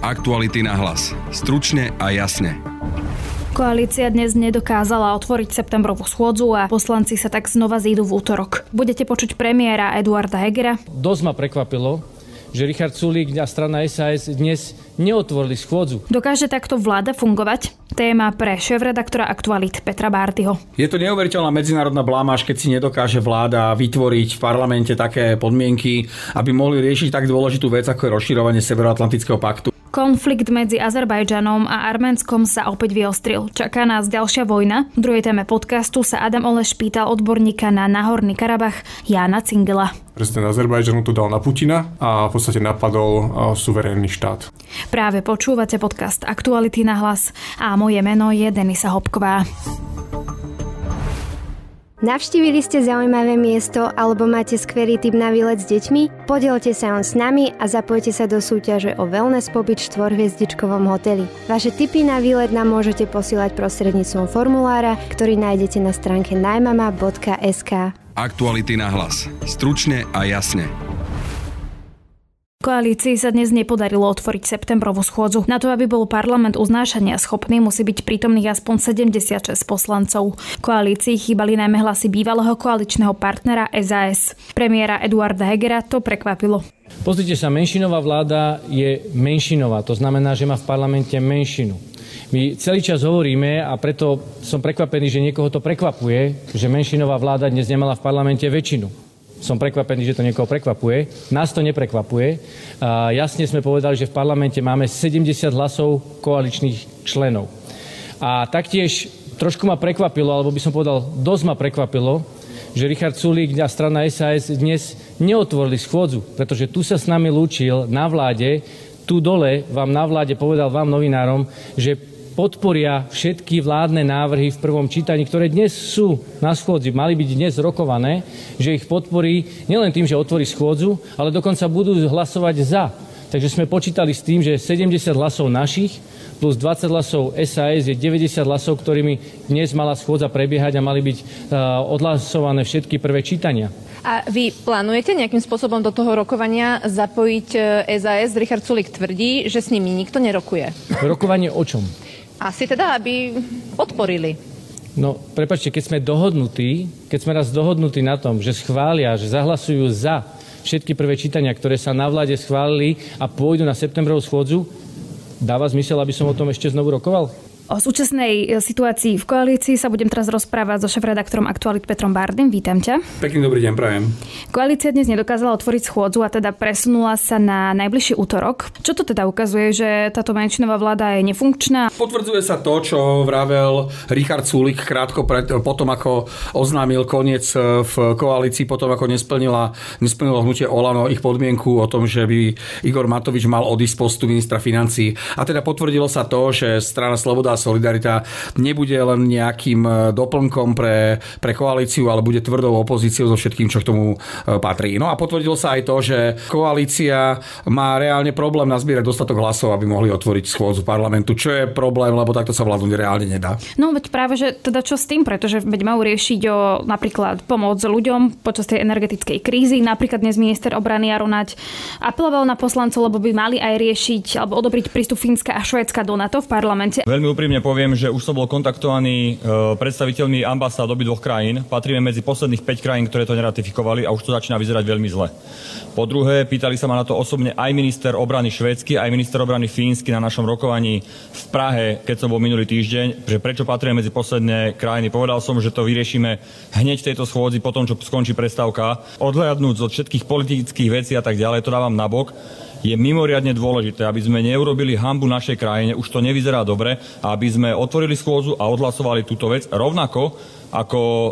Aktuality na hlas. Stručne a jasne. Koalícia dnes nedokázala otvoriť septembrovú schôdzu a poslanci sa tak znova zídu v útorok. Budete počuť premiéra Eduarda Hegera. Dosť ma prekvapilo, že Richard Sulík a strana SAS dnes neotvorili schôdzu. Dokáže takto vláda fungovať? Téma pre šéf-redaktora Aktualit Petra Bártyho. Je to neuveriteľná medzinárodná blámaž, keď si nedokáže vláda vytvoriť v parlamente také podmienky, aby mohli riešiť tak dôležitú vec, ako je rozširovanie Severoatlantického paktu. Konflikt medzi Azerbajdžanom a Arménskom sa opäť vyostril. Čaká nás ďalšia vojna. V druhej téme podcastu sa Adam Oleš pýtal odborníka na Nahorný Karabach Jána Cingela. Prezident Azerbajdžanu to dal na Putina a v podstate napadol suverénny štát. Práve počúvate podcast Aktuality na hlas a moje meno je Denisa Hopková. Navštívili ste zaujímavé miesto alebo máte skvelý tip na výlet s deťmi? Podielte sa on s nami a zapojte sa do súťaže o wellness pobyt v štvorhviezdičkovom hoteli. Vaše tipy na výlet nám môžete posielať prostredníctvom formulára, ktorý nájdete na stránke najmama.sk. Aktuality na hlas. Stručne a jasne. Koalícii sa dnes nepodarilo otvoriť septembrovú schôdzu. Na to, aby bol parlament uznášania schopný, musí byť prítomných aspoň 76 poslancov. Koalícii chýbali najmä hlasy bývalého koaličného partnera SAS. Premiéra Eduarda Hegera to prekvapilo. Pozrite sa, menšinová vláda je menšinová, to znamená, že má v parlamente menšinu. My celý čas hovoríme a preto som prekvapený, že niekoho to prekvapuje, že menšinová vláda dnes nemala v parlamente väčšinu som prekvapený, že to niekoho prekvapuje. Nás to neprekvapuje. A jasne sme povedali, že v parlamente máme 70 hlasov koaličných členov. A taktiež trošku ma prekvapilo, alebo by som povedal, dosť ma prekvapilo, že Richard Sulík a strana SAS dnes neotvorili schôdzu, pretože tu sa s nami lúčil na vláde, tu dole vám na vláde povedal vám novinárom, že podporia všetky vládne návrhy v prvom čítaní, ktoré dnes sú na schôdzi, mali byť dnes rokované, že ich podporí nielen tým, že otvorí schôdzu, ale dokonca budú hlasovať za. Takže sme počítali s tým, že 70 hlasov našich plus 20 hlasov SAS je 90 hlasov, ktorými dnes mala schôdza prebiehať a mali byť uh, odhlasované všetky prvé čítania. A vy plánujete nejakým spôsobom do toho rokovania zapojiť SAS? E, Richard Sulik tvrdí, že s nimi nikto nerokuje. Rokovanie o čom? Asi teda, aby podporili. No, prepačte, keď sme dohodnutí, keď sme raz dohodnutí na tom, že schvália, že zahlasujú za všetky prvé čítania, ktoré sa na vláde schválili a pôjdu na septembrovú schôdzu, dáva zmysel, aby som o tom ešte znovu rokoval? O súčasnej e, situácii v koalícii sa budem teraz rozprávať so šéf-redaktorom Aktualit Petrom Bardym. Vítam ťa. Pekný dobrý deň, prajem. Koalícia dnes nedokázala otvoriť schôdzu a teda presunula sa na najbližší útorok. Čo to teda ukazuje, že táto menšinová vláda je nefunkčná? Potvrdzuje sa to, čo vravel Richard Sulik krátko pred, potom, ako oznámil koniec e, v koalícii, potom ako nesplnila, nesplnilo hnutie Olano ich podmienku o tom, že by Igor Matovič mal odísť z postu ministra financí. A teda potvrdilo sa to, že strana Sloboda Solidarita nebude len nejakým e, doplnkom pre, pre koalíciu, ale bude tvrdou opozíciou so všetkým, čo k tomu e, patrí. No a potvrdilo sa aj to, že koalícia má reálne problém nazbierať dostatok hlasov, aby mohli otvoriť schôdzu parlamentu, čo je problém, lebo takto sa vládnuť reálne nedá. No veď práve, že teda čo s tým, pretože veď majú riešiť o napríklad pomoc ľuďom počas tej energetickej krízy. Napríklad dnes minister obrany Aronať apeloval na poslancov, lebo by mali aj riešiť alebo odobriť prístup Fínska a Švédska do NATO v parlamente. Veľmi úprimne úprimne poviem, že už som bol kontaktovaný e, predstaviteľmi ambasád dvoch krajín. Patríme medzi posledných 5 krajín, ktoré to neratifikovali a už to začína vyzerať veľmi zle. Po druhé, pýtali sa ma na to osobne aj minister obrany švédsky, aj minister obrany fínsky na našom rokovaní v Prahe, keď som bol minulý týždeň, že prečo patríme medzi posledné krajiny. Povedal som, že to vyriešime hneď v tejto schôdzi, potom čo skončí prestávka. Odhľadnúť od všetkých politických vecí a tak ďalej, to dávam nabok je mimoriadne dôležité, aby sme neurobili hambu našej krajine, už to nevyzerá dobre, aby sme otvorili schôdzu a odhlasovali túto vec. Rovnako ako e,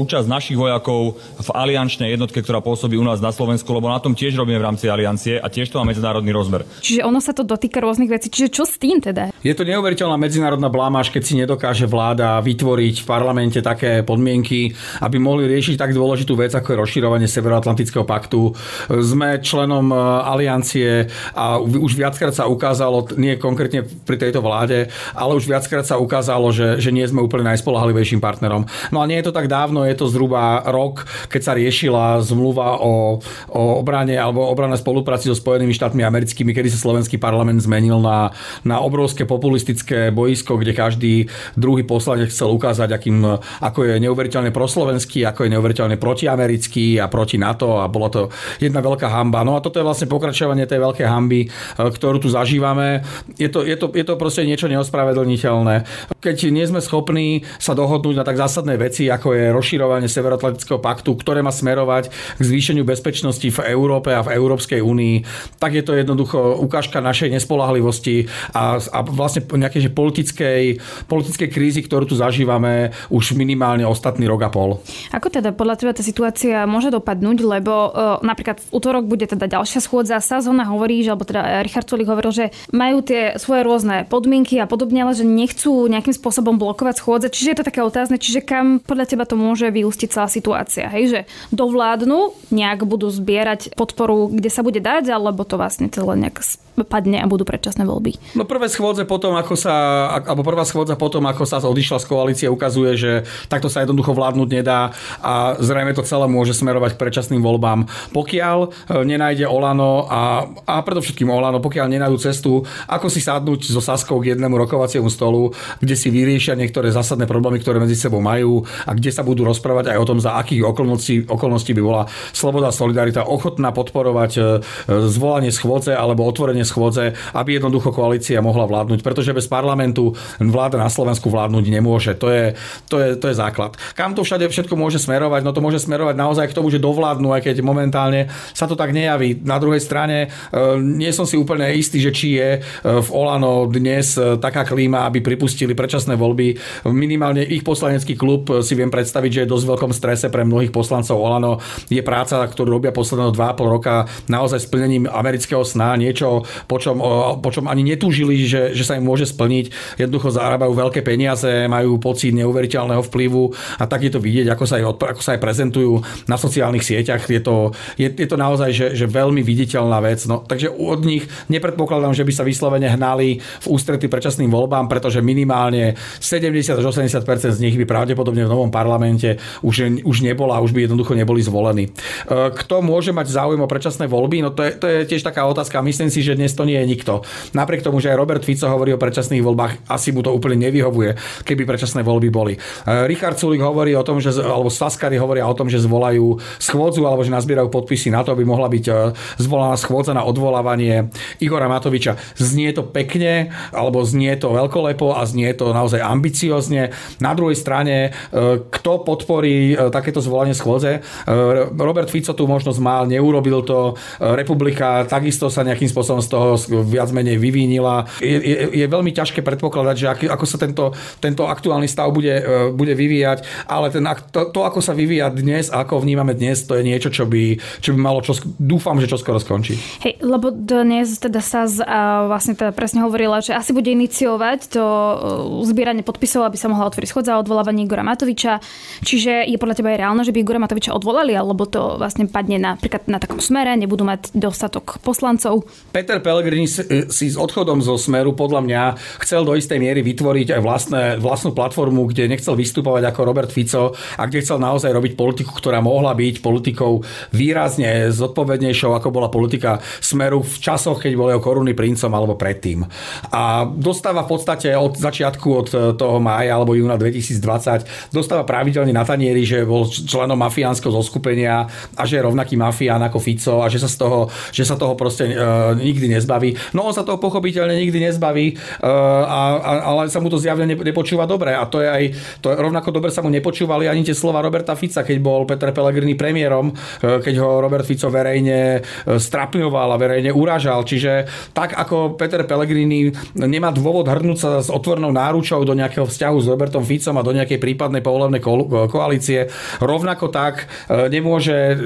účasť našich vojakov v aliančnej jednotke, ktorá pôsobí u nás na Slovensku, lebo na tom tiež robíme v rámci aliancie a tiež to má medzinárodný rozmer. Čiže ono sa to dotýka rôznych vecí. Čiže čo s tým teda? Je to neuveriteľná medzinárodná blámaž, keď si nedokáže vláda vytvoriť v parlamente také podmienky, aby mohli riešiť tak dôležitú vec, ako je rozširovanie Severoatlantického paktu. Sme členom e, aliancie a už viackrát sa ukázalo, nie konkrétne pri tejto vláde, ale už viackrát sa ukázalo, že, že nie sme úplne najspolahlivejším partnerom. No a nie je to tak dávno, je to zhruba rok, keď sa riešila zmluva o, o obrane alebo obrané spolupráci so Spojenými štátmi americkými, kedy sa slovenský parlament zmenil na, na obrovské populistické boisko, kde každý druhý poslanec chcel ukázať, akým, ako je neuveriteľne proslovenský, ako je neuveriteľne protiamerický a proti NATO a bola to jedna veľká hamba. No a toto je vlastne pokračovanie tej veľkej hamby, e, ktorú tu zažívame. Je to, je to, je to proste niečo neospravedlniteľné. Keď nie sme schopní sa dohodnúť na tak zásadné veci, ako je rozširovanie Severoatlantického paktu, ktoré má smerovať k zvýšeniu bezpečnosti v Európe a v Európskej únii, tak je to jednoducho ukážka našej nespolahlivosti a, a vlastne nejakej že politickej, politickej krízy, ktorú tu zažívame už minimálne ostatný rok a pol. Ako teda podľa teba tá situácia môže dopadnúť, lebo uh, napríklad v útorok bude teda ďalšia schôdza, Sazona hovorí, že, alebo teda Richard Sulik hovoril, že majú tie svoje rôzne podmienky a podobne, ale že nechcú nejakým spôsobom blokovať schôdze. Čiže je to také otázne, čiže kam podľa teba to môže vyústiť celá situácia? Hej, že dovládnu, nejak budú zbierať podporu, kde sa bude dať, alebo to vlastne celé nejak padne a budú predčasné voľby? No prvé schôdze potom, ako sa, alebo prvá schôdza potom, ako sa odišla z koalície, ukazuje, že takto sa jednoducho vládnuť nedá a zrejme to celé môže smerovať k predčasným voľbám. Pokiaľ e, nenájde Olano a, a predovšetkým Olano, pokiaľ nenájdu cestu, ako si sadnúť so Saskou k jednému rokovaciemu stolu, kde si vyriešia niektoré zásadné problémy, ktoré medzi sebou majú a kde sa budú rozprávať aj o tom, za akých okolností, okolností by bola Sloboda Solidarita ochotná podporovať e, zvolanie schôdze alebo otvorenie schôdze, aby jednoducho koalícia mohla vládnuť, pretože bez parlamentu vláda na Slovensku vládnuť nemôže. To je, to je, to je základ. Kam to všade všetko môže smerovať? No to môže smerovať naozaj k tomu, že dovládnu, aj keď momentálne sa to tak nejaví. Na druhej strane e, nie som si úplne istý, že či je e, v Olano dnes e, taká klíma, aby pripustili predčasné voľby. Minimálne ich poslanecký klub si viem predstaviť, že je dosť veľkom strese pre mnohých poslancov Olano. Je práca, ktorú robia posledného 2,5 roka naozaj splnením amerického sna, niečo, po čom, ani netúžili, že, že sa im môže splniť. Jednoducho zarábajú veľké peniaze, majú pocit neuveriteľného vplyvu a tak je to vidieť, ako sa aj, ako sa aj prezentujú na sociálnych sieťach. Je to, je, je to naozaj že, že veľmi viditeľná vec. No, takže od nich nepredpokladám, že by sa vyslovene hnali v ústrety predčasným voľbám, pretože minimálne 70 až 80% z nich by pravdepodobne v novom parlamente už, už nebola, už by jednoducho neboli zvolení. E, kto môže mať záujem o predčasné voľby? No to je, to je tiež taká otázka. Myslím si, že dnes to nie je nikto. Napriek tomu, že aj Robert Fico hovorí o predčasných voľbách, asi mu to úplne nevyhovuje, keby predčasné voľby boli. E, Richard Sulik hovorí o tom, že, alebo Saskary hovoria o tom, že zvolajú schôdzu alebo že nazbierajú podpisy na to, aby mohla byť e, zvolaná schôdza na odvolávanie Igora Matoviča. Znie to pekne, alebo znie to veľkolepo a znie to naozaj ambiciozne. Na druhej strane, e, kto podporí takéto zvolanie schôdze? Robert Fico tu možnosť mal, neurobil to. Republika takisto sa nejakým spôsobom toho viac menej vyvínila. Je, je, je veľmi ťažké predpokladať, že aký, ako sa tento, tento aktuálny stav bude, e, bude vyvíjať, ale ten, to, to, ako sa vyvíja dnes a ako vnímame dnes, to je niečo, čo by, čo by malo, čo, dúfam, že čo skoro skončí. Hej, lebo dnes teda sa z, a vlastne teda presne hovorila, že asi bude iniciovať to e, zbieranie podpisov, aby sa mohla otvoriť schodza o odvolávaní Igora Matoviča. Čiže je podľa teba aj reálne, že by Igora Matoviča odvolali, alebo to vlastne padne napríklad na takom smere, nebudú mať dostatok poslancov? Peter Pellegrini si s odchodom zo Smeru podľa mňa chcel do istej miery vytvoriť aj vlastné, vlastnú platformu, kde nechcel vystupovať ako Robert Fico a kde chcel naozaj robiť politiku, ktorá mohla byť politikou výrazne zodpovednejšou, ako bola politika Smeru v časoch, keď bol jeho korunný princom alebo predtým. A dostáva v podstate od začiatku od toho mája alebo júna 2020 dostáva pravidelne na tanieri, že bol členom mafiánskeho zoskupenia a že je rovnaký mafián ako Fico a že sa, z toho, že sa toho proste e, nikdy nezbaví. No on sa toho pochopiteľne nikdy nezbaví, uh, a, a, ale sa mu to zjavne nepočúva dobre. A to je aj, to je, rovnako dobre sa mu nepočúvali ani tie slova Roberta Fica, keď bol Peter Pellegrini premiérom, uh, keď ho Robert Fico verejne uh, strapňoval a verejne uražal. Čiže tak ako Peter Pellegrini nemá dôvod hrnúť sa s otvornou náručou do nejakého vzťahu s Robertom Ficom a do nejakej prípadnej povolebnej koalície, rovnako tak nemôže,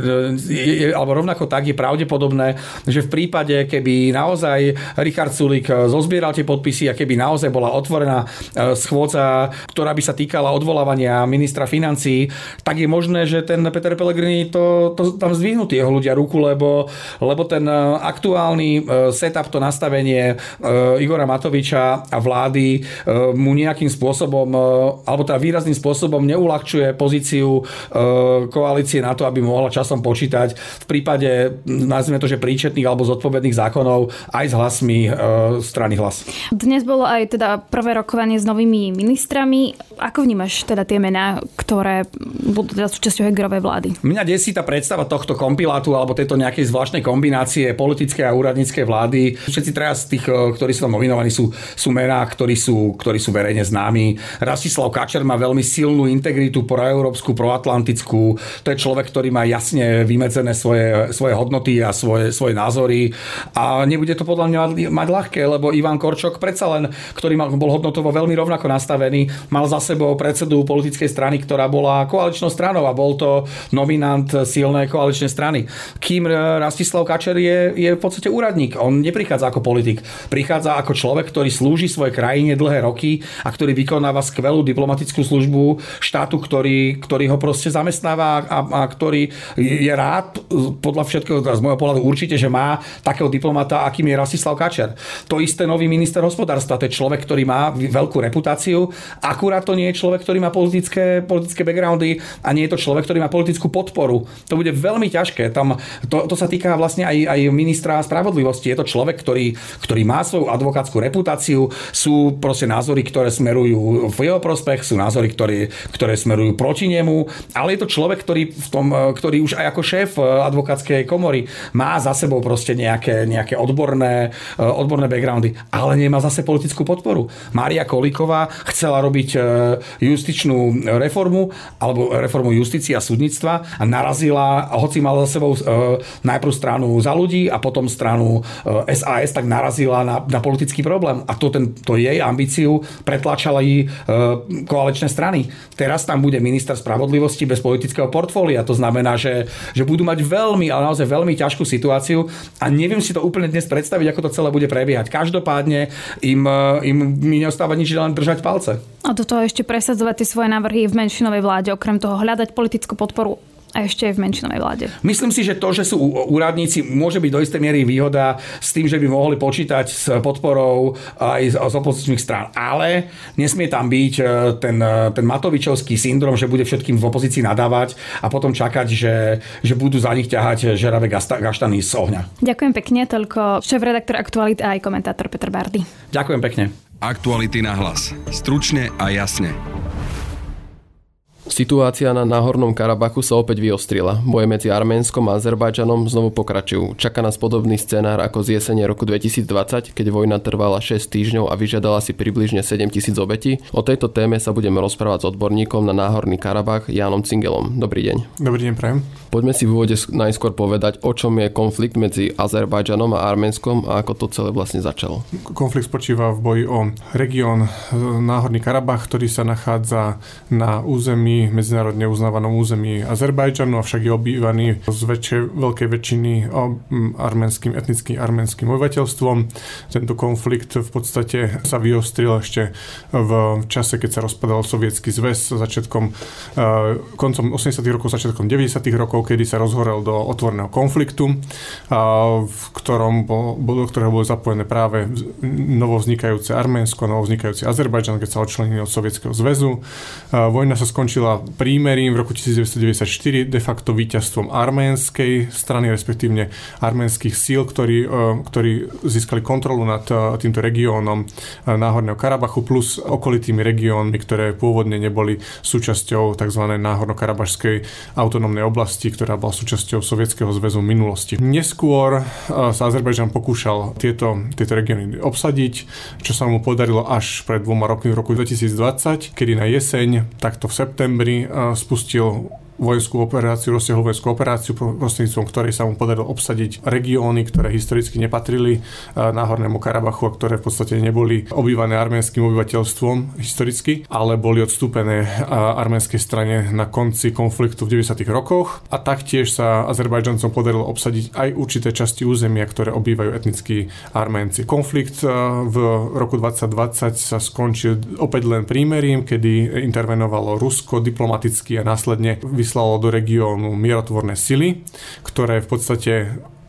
alebo rovnako tak je pravdepodobné, že v prípade, keby naozaj Richard Sulik eh, zozbieral tie podpisy a keby naozaj bola otvorená eh, schôdza, ktorá by sa týkala odvolávania ministra financí, tak je možné, že ten Peter Pellegrini to, to tam zdvihnú tie ľudia ruku, lebo, lebo ten eh, aktuálny setup, to nastavenie Igora Matoviča a vlády mu nejakým spôsobom, alebo teda výrazným spôsobom neulahčuje pozíciu koalície na to, aby mohla časom počítať. V prípade, nazvime to, že príčetných alebo zodpovedných zákonov aj s hlasmi strany hlas. Dnes bolo aj teda prvé rokovanie s novými ministrami. Ako vnímaš teda tie mená, ktoré budú teda súčasťou Hegerovej vlády? Mňa desí tá predstava tohto kompilátu alebo tejto nejakej zvláštnej kombinácie politickej a úradníckej vlády. Všetci teraz z tých, ktorí sú tam nominovaní, sú, sú mená, ktorí sú, ktorí sú verejne známi. Rastislav Kačer má veľmi silnú integritu proeurópsku, proatlantickú. To je človek, ktorý má jasne vymedzené svoje, svoje hodnoty a svoje, svoje názory. A nebude to podľa mňa mať ľahké, lebo Ivan Korčok predsa len, ktorý mal, bol hodnotovo veľmi rovnako nastavený, mal za sebou predsedu politickej strany, ktorá bola koaličnou stranou a bol to nominant silnej koaličnej strany. Kým Rastislav Kačer je, je v podstate úradník. On neprichádza ako politik. Prichádza ako človek, ktorý slúži svojej krajine dlhé roky a ktorý vykonáva skvelú diplomatickú službu štátu, ktorý, ktorý ho proste zamestnáva a, a ktorý je rád, podľa všetkého, z môjho pohľadu určite, že má takého diplomata, akým je Rastislav Kačer. To isté nový minister hospodárstva, to je človek, ktorý má veľkú reputáciu, akurát to nie je človek, ktorý má politické, politické backgroundy a nie je to človek, ktorý má politickú podporu. To bude veľmi ťažké. Tam, to, to sa týka vlastne aj, aj ministra spravodlivosti. Je to človek, ktorý, ktorý má svoju advokátsku reputáciu, sú proste názory, ktoré smerujú v jeho prospech, sú názory, ktoré, ktoré smerujú proti nemu, ale je to človek, ktorý, v tom, ktorý už aj ako šéf advokátskej komory má za sebou proste nejaké, nejaké odborné, odborné backgroundy, ale nemá zase politickú podporu. Mária Kolíková chcela robiť e, justičnú reformu alebo reformu justície a súdnictva a narazila, hoci mala za sebou e, najprv stranu za ľudí a potom stranu SAS, tak narazila na, na politický problém. A to, ten, to jej ambíciu pretlačali koaličné strany. Teraz tam bude minister spravodlivosti bez politického portfólia. To znamená, že, že budú mať veľmi, ale naozaj veľmi ťažkú situáciu a neviem si to úplne dnes predstaviť, ako to celé bude prebiehať. Každopádne im, im mi neostáva nič len držať palce. A do toho ešte presadzovať tie svoje návrhy v menšinovej vláde, okrem toho hľadať politickú podporu a ešte aj v menšinovej vláde. Myslím si, že to, že sú úradníci, môže byť do istej miery výhoda s tým, že by mohli počítať s podporou aj z opozičných strán. Ale nesmie tam byť e, ten, e, ten Matovičovský syndrom, že bude všetkým v opozícii nadávať a potom čakať, že, že budú za nich ťahať žeravé gaštany z ohňa. Ďakujem pekne, toľko šéf-redaktor Aktualit a aj komentátor Petr Bardy. Ďakujem pekne. Aktuality na hlas. Stručne a jasne. Situácia na Náhornom Karabachu sa opäť vyostrila. Boje medzi Arménskom a Azerbajdžanom znovu pokračujú. Čaká nás podobný scenár ako z jesene roku 2020, keď vojna trvala 6 týždňov a vyžiadala si približne 7 tisíc obetí. O tejto téme sa budeme rozprávať s odborníkom na Náhorný Karabach Jánom Cingelom. Dobrý deň. Dobrý deň, prajem. Poďme si v úvode najskôr povedať, o čom je konflikt medzi Azerbajdžanom a Arménskom a ako to celé vlastne začalo. Konflikt spočíva v boji o región Náhorný Karabach, ktorý sa nachádza na území medzinárodne uznávanom území Azerbajdžanu, avšak je obývaný z väčšej, veľkej väčšiny arménským, etnickým arménským obyvateľstvom. Tento konflikt v podstate sa vyostril ešte v čase, keď sa rozpadal sovietský zväz začiatkom, e, koncom 80. rokov, začiatkom 90. rokov, kedy sa rozhorel do otvorného konfliktu, v ktorom bol, do ktorého bolo zapojené práve novovznikajúce Arménsko, novovznikajúci Azerbajdžan, keď sa odčlenil od Sovietskeho zväzu. Vojna sa skončila skončila prímerím v roku 1994 de facto víťazstvom arménskej strany, respektívne arménskych síl, ktorí, e, ktorí získali kontrolu nad e, týmto regiónom e, Náhorného Karabachu plus okolitými regiónmi, ktoré pôvodne neboli súčasťou tzv. Náhorno-Karabašskej autonómnej oblasti, ktorá bola súčasťou Sovietskeho zväzu v minulosti. Neskôr sa Azerbajdžan pokúšal tieto, tieto regióny obsadiť, čo sa mu podarilo až pred dvoma rokmi v roku 2020, kedy na jeseň, takto v septembri septembri spustil vojenskú operáciu, rozsiahlu vojenskú operáciu, prostredníctvom ktorej sa mu podarilo obsadiť regióny, ktoré historicky nepatrili eh, Náhornému Karabachu a ktoré v podstate neboli obývané arménskym obyvateľstvom historicky, ale boli odstúpené eh, arménskej strane na konci konfliktu v 90. rokoch a taktiež sa Azerbajdžancom podarilo obsadiť aj určité časti územia, ktoré obývajú etnickí Arménci. Konflikt eh, v roku 2020 sa skončil opäť len prímerím, kedy intervenovalo Rusko diplomaticky a následne vyslalo do regiónu mierotvorné sily, ktoré v podstate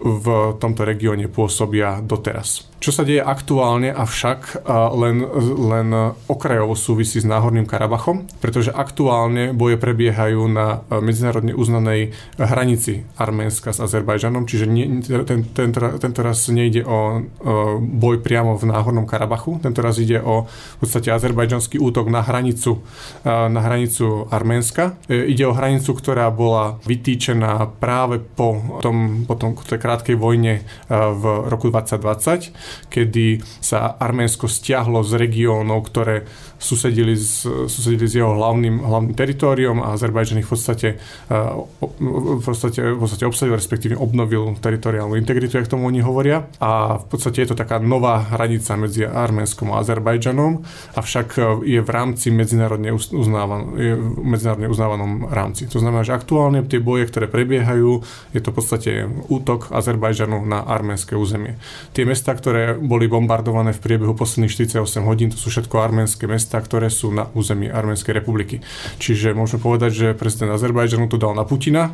v tomto regióne pôsobia doteraz. Čo sa deje aktuálne, avšak len, len okrajovo súvisí s Náhorným Karabachom, pretože aktuálne boje prebiehajú na medzinárodne uznanej hranici Arménska s Azerbajdžanom, čiže nie, ten, ten, tento raz nejde o, o boj priamo v Náhornom Karabachu, tento raz ide o v podstate azerbajdžanský útok na hranicu, na hranicu Arménska. E, ide o hranicu, ktorá bola vytýčená práve po tom, po tom tej krátkej vojne v roku 2020 kedy sa Arménsko stiahlo z regiónov, ktoré susedili s, susedili s jeho hlavným, hlavným teritoriom a Azerbajdžan ich v podstate, v podstate, v podstate obsadil, respektíve obnovil teritoriálnu integritu, jak tomu oni hovoria. A v podstate je to taká nová hranica medzi Arménskom a Azerbajdžanom, avšak je v rámci medzinárodne, uznávan, je v medzinárodne uznávanom rámci. To znamená, že aktuálne tie boje, ktoré prebiehajú, je to v podstate útok Azerbajdžanu na arménske územie. Tie mesta, ktoré boli bombardované v priebehu posledných 48 hodín, to sú všetko arménske mesta, ktoré sú na území Arménskej republiky. Čiže môžeme povedať, že prezident Azerbajdžanu to dal na Putina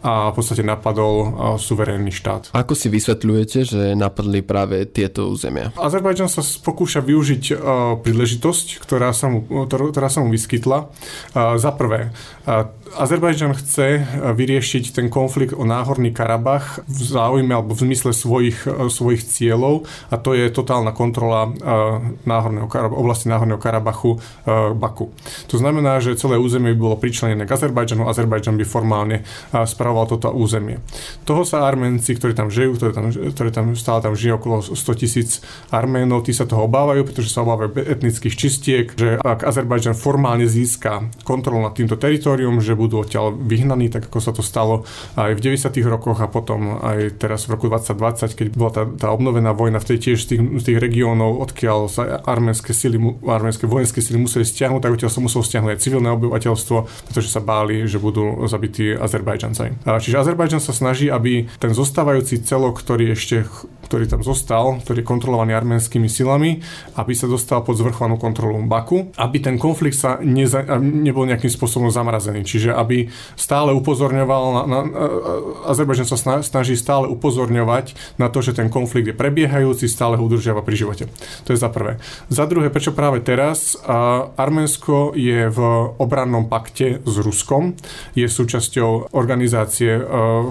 a v podstate napadol suverénny štát. Ako si vysvetľujete, že napadli práve tieto územia? Azerbajdžan sa pokúša využiť príležitosť, ktorá sa mu, ktorá sa mu vyskytla. Za prvé, Azerbajdžan chce vyriešiť ten konflikt o Náhorný Karabach v záujme alebo v zmysle svojich, svojich cieľov a to je totálna kontrola Náhorného Karab- oblasti Náhorného Karabachu Baku. To znamená, že celé územie by bolo pričlenené k Azerbajdžanu, Azerbajdžan by formálne spravoval spravoval toto územie. Toho sa Arménci, ktorí tam žijú, ktorí tam, ktorí tam stále tam žijú okolo 100 tisíc Arménov, tí sa toho obávajú, pretože sa obávajú etnických čistiek, že ak Azerbajdžan formálne získa kontrolu nad týmto teritorium, že budú odtiaľ vyhnaní, tak ako sa to stalo aj v 90. rokoch a potom aj teraz v roku 2020, keď bola tá, tá obnovená vojna v tej tiež tých, tých regiónov, odkiaľ sa arménske sily, arménske vojenské sily museli stiahnuť, tak odtiaľ sa muselo stiahnuť aj civilné obyvateľstvo, pretože sa báli, že budú zabití Azerbajdžancami. Čiže Azerbajdžan sa snaží, aby ten zostávajúci celok, ktorý ešte ktorý tam zostal, ktorý je kontrolovaný arménskymi silami, aby sa dostal pod zvrchovanú kontrolu Baku, aby ten konflikt sa neza, nebol nejakým spôsobom zamrazený. Čiže aby stále upozorňoval, na, na, Azerbajdžan sa snaží stále upozorňovať na to, že ten konflikt je prebiehajúci, stále ho udržiava pri živote. To je za prvé. Za druhé, prečo práve teraz? Arménsko je v obrannom pakte s Ruskom, je súčasťou organizácie e,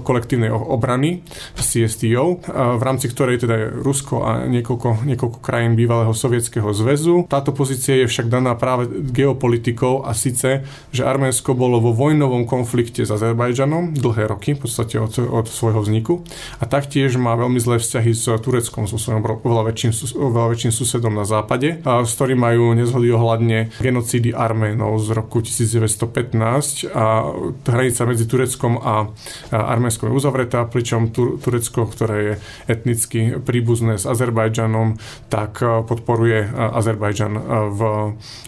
kolektívnej obrany CSTO, e, v rámci ktorej teda je Rusko a niekoľko, niekoľko krajín bývalého sovietskeho zväzu. Táto pozícia je však daná práve geopolitikou a síce, že Arménsko bolo vo vojnovom konflikte s Azerbajdžanom dlhé roky, v podstate od, od svojho vzniku a taktiež má veľmi zlé vzťahy s Tureckom, so svojom oveľa väčším, oveľa väčším susedom na západe, a s ktorým majú nezhody ohľadne genocídy Arménov z roku 1915 a hranica medzi Tureckom a Arménsko je uzavretá, pričom Turecko, ktoré je etnicky príbuzné s Azerbajdžanom, tak e, podporuje e, Azerbajdžan e, v,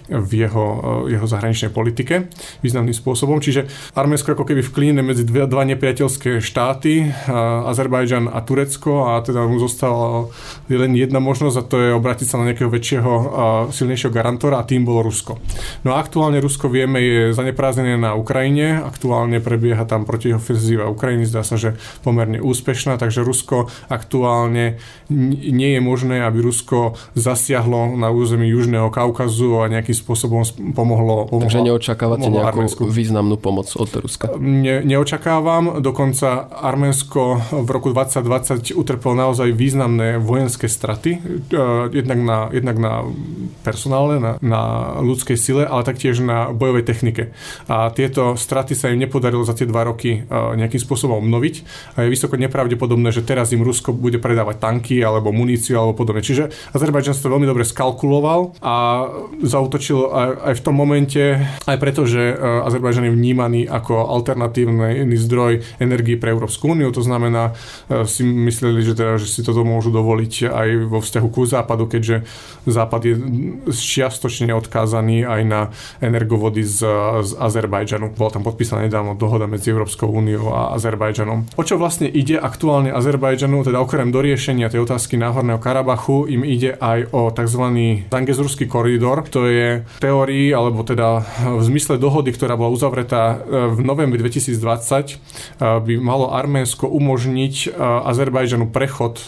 v jeho, jeho zahraničnej politike významným spôsobom. Čiže Arménsko ako keby vklíne medzi dve, dva nepriateľské štáty, Azerbajdžan a Turecko a teda mu zostala len jedna možnosť a to je obrátiť sa na nejakého väčšieho, silnejšieho garantora a tým bolo Rusko. No a aktuálne Rusko vieme je zaneprázdnené na Ukrajine, aktuálne prebieha tam proti ofenzíva Ukrajiny zdá sa, že pomerne úspešná, takže Rusko aktuálne nie je možné, aby Rusko zasiahlo na území Južného Kaukazu a nejakým spôsobom pomohlo. pomohlo takže neočakávate pomohlo nejakú Arménsku. významnú pomoc od Ruska? Ne, neočakávam, dokonca Arménsko v roku 2020 utrpelo naozaj významné vojenské straty, e, jednak na, jednak na personále, na, na ľudskej sile, ale taktiež na bojovej technike. A tieto straty sa im nepodarilo za tie dva roky e, nejakým spôsobom obnoviť a je vysoko nepravdepodobné, že teraz im Rusko bude predávať tanky alebo muníciu alebo podobne. Čiže Azerbajdžan to veľmi dobre skalkuloval a zautočil aj, aj v tom momente, aj preto, že e, Azerbajdžan je vnímaný ako alternatívny zdroj energii pre Európsku úniu, to znamená, e, si mysleli, že, teda, že si toto môžu dovoliť aj vo vzťahu ku západu, keďže západ je čiastočne odkázaný aj na energovody z, z Azerbajdžanu. Bola tam podpísaná nedávno dohoda medzi Európskou úniou a Azerbajdžanom. O čo vlastne ide aktuálne Azerbajdžanu, teda okrem doriešenia doriešenia tej otázky Náhorného Karabachu im ide aj o tzv. Zangezurský koridor. To je teórii, alebo teda v zmysle dohody, ktorá bola uzavretá v novembri 2020, by malo Arménsko umožniť Azerbajdžanu prechod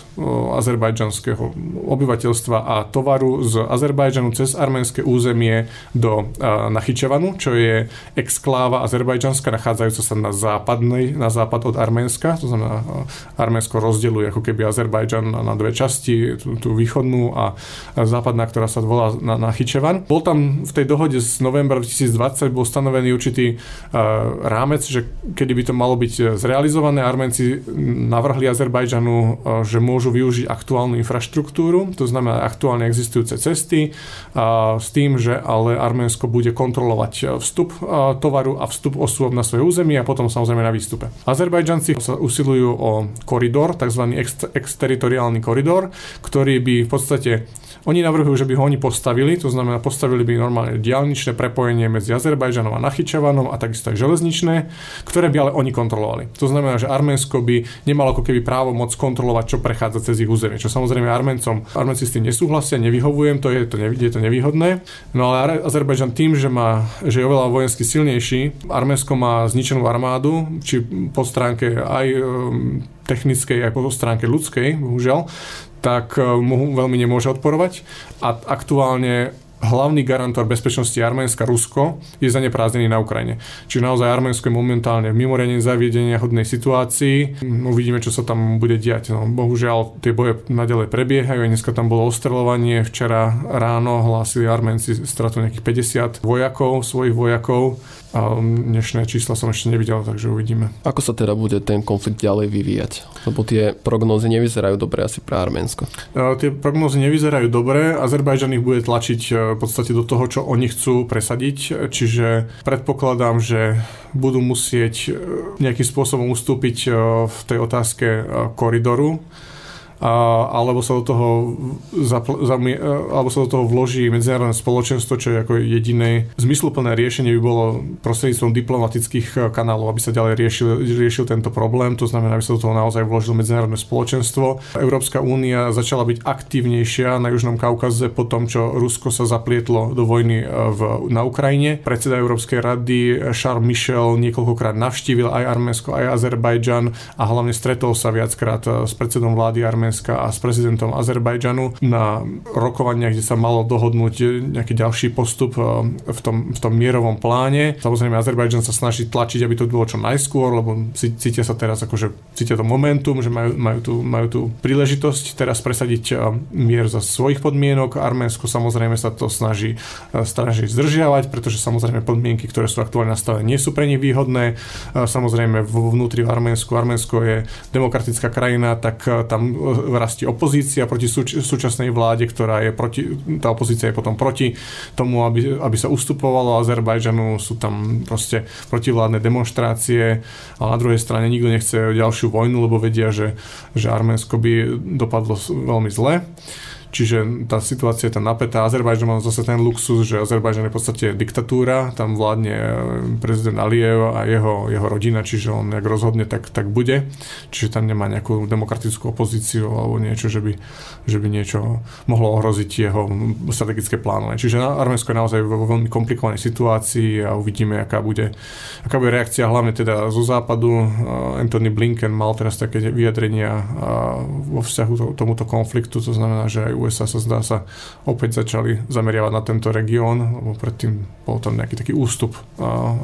azerbajdžanského obyvateľstva a tovaru z Azerbajdžanu cez arménske územie do Nachyčevanu, čo je exkláva azerbajdžanská, nachádzajúca sa na západnej, na západ od Arménska, to znamená Arménsko rozdeluje ako keby Azerbajdžan na dve časti, tú, tú východnú a západná, ktorá sa volá na, na Chyčevan. Bol tam v tej dohode z novembra 2020 bol stanovený určitý uh, rámec, že kedy by to malo byť zrealizované. Arménci navrhli Azerbajdžanu, uh, že môžu využiť aktuálnu infraštruktúru, to znamená aktuálne existujúce cesty, uh, s tým, že ale Arménsko bude kontrolovať vstup uh, tovaru a vstup osôb na svoje územie a potom samozrejme na výstupe. Azerbajdžanci sa usilujú o koridor, tzv. Ex- exteritoriálny koridor, ktorý by v podstate oni navrhujú, že by ho oni postavili, to znamená postavili by normálne diálničné prepojenie medzi Azerbajdžanom a Nachyčevanom a takisto aj železničné, ktoré by ale oni kontrolovali. To znamená, že Arménsko by nemalo ako keby právo moc kontrolovať, čo prechádza cez ich územie. Čo samozrejme Arméncom, Arménci s tým nesúhlasia, nevyhovujem, to je to, je to nevýhodné. No ale Azerbajdžan tým, že, má, že je oveľa vojensky silnejší, Arménsko má zničenú armádu, či po stránke aj technickej, aj po stránke ľudskej, bohužiaľ, tak eh, mu veľmi nemôže odporovať. A aktuálne hlavný garantor bezpečnosti Arménska, Rusko, je zaneprázdnený na Ukrajine. Čiže naozaj Arménsko je momentálne v mimoriadne zaviedenia hodnej situácii. Uvidíme, čo sa tam bude diať. No, bohužiaľ, tie boje nadalej prebiehajú. Dneska tam bolo ostreľovanie. Včera ráno hlásili Arménci stratu nejakých 50 vojakov, svojich vojakov. A dnešné čísla som ešte nevidel, takže uvidíme. Ako sa teda bude ten konflikt ďalej vyvíjať? Lebo tie prognózy nevyzerajú dobre asi pre Arménsko. E, tie prognózy nevyzerajú dobre. Azerbajdžan ich bude tlačiť e, v podstate do toho, čo oni chcú presadiť. Čiže predpokladám, že budú musieť e, nejakým spôsobom ustúpiť v tej otázke koridoru alebo sa do toho, zapl- zami- alebo sa do toho vloží medzinárodné spoločenstvo, čo je ako jediné zmysluplné riešenie by bolo prostredníctvom diplomatických eh, kanálov, aby sa ďalej riešil, riešil tento problém. To znamená, aby sa do toho naozaj vložilo medzinárodné spoločenstvo. Európska únia začala byť aktívnejšia na Južnom Kaukaze po tom, čo Rusko sa zaplietlo do vojny eh, v, na Ukrajine. Predseda Európskej rady Charles Michel niekoľkokrát navštívil aj Arménsko, aj Azerbajdžan a hlavne stretol sa viackrát eh, s predsedom vlády Arménska Arménska a s prezidentom Azerbajdžanu na rokovania, kde sa malo dohodnúť nejaký ďalší postup eh, v tom, v tom mierovom pláne. Samozrejme Azerbajdžan sa snaží tlačiť, aby to bolo čo najskôr, lebo cítia sa teraz akože cítia to momentum, že majú, majú, tú, majú tú príležitosť teraz presadiť eh, mier za svojich podmienok. Arménsko samozrejme sa to snaží, eh, snaží zdržiavať, pretože samozrejme podmienky, ktoré sú aktuálne nastavené, nie sú pre nich výhodné. Samozrejme vnútri v Arménsku, Arménsko je demokratická krajina, tak tam rastie opozícia proti súč- súčasnej vláde, ktorá je proti, tá opozícia je potom proti tomu, aby, aby sa ustupovalo Azerbajdžanu, sú tam proste protivládne demonstrácie, ale na druhej strane nikto nechce ďalšiu vojnu, lebo vedia, že, že Arménsko by dopadlo veľmi zle. Čiže tá situácia je tam napätá. Azerbajdžan má zase ten luxus, že Azerbajdžan je v podstate diktatúra, tam vládne e, prezident Aliyev a jeho, jeho rodina, čiže on jak rozhodne, tak, tak bude. Čiže tam nemá nejakú demokratickú opozíciu alebo niečo, že by, že by niečo mohlo ohroziť jeho strategické plánovanie. Čiže Arménsko je naozaj vo veľmi komplikovanej situácii a uvidíme, aká bude, aká bude reakcia hlavne teda zo západu. Anthony Blinken mal teraz také vyjadrenia vo vzťahu to, tomuto konfliktu, to znamená, že aj USA sa zdá sa opäť začali zameriavať na tento región, lebo predtým bol tam nejaký taký ústup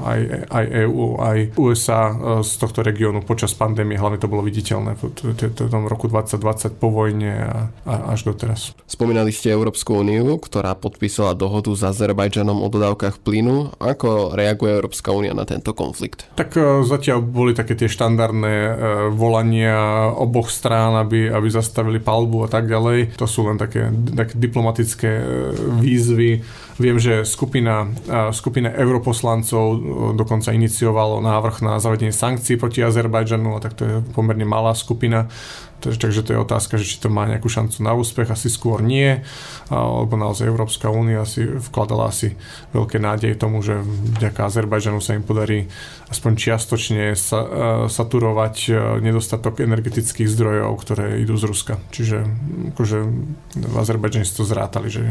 aj, aj EU, aj USA z tohto regiónu počas pandémie, hlavne to bolo viditeľné v tom roku 2020 po vojne a, a až doteraz. Spomínali ste Európsku úniu, ktorá podpísala dohodu s Azerbajdžanom o dodávkach plynu. Ako reaguje Európska únia na tento konflikt? Tak e, zatiaľ boli také tie štandardné e, volania oboch strán, aby, aby zastavili palbu a tak ďalej. To sú len také, také diplomatické e, výzvy. Viem, že skupina, e, skupina europoslancov e, dokonca iniciovala návrh na zavedenie sankcií proti Azerbajdžanu, a tak to je pomerne malá skupina Takže to je otázka, že či to má nejakú šancu na úspech, asi skôr nie, lebo naozaj Európska únia si vkladala asi veľké nádeje tomu, že vďaka Azerbajdžanu sa im podarí aspoň čiastočne sa, saturovať nedostatok energetických zdrojov, ktoré idú z Ruska. Čiže akože v Azerbajdžane si to zrátali, že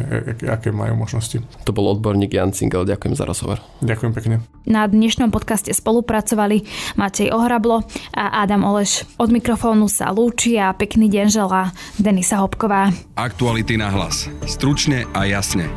aké majú možnosti. To bol odborník Jan Cingel, ďakujem za rozhovor. Ďakujem pekne. Na dnešnom podcaste spolupracovali Matej Ohrablo a Adam Oleš. Od mikrofónu sa lúči a pekný deň želá Denisa Hopková. Aktuality na hlas. Stručne a jasne.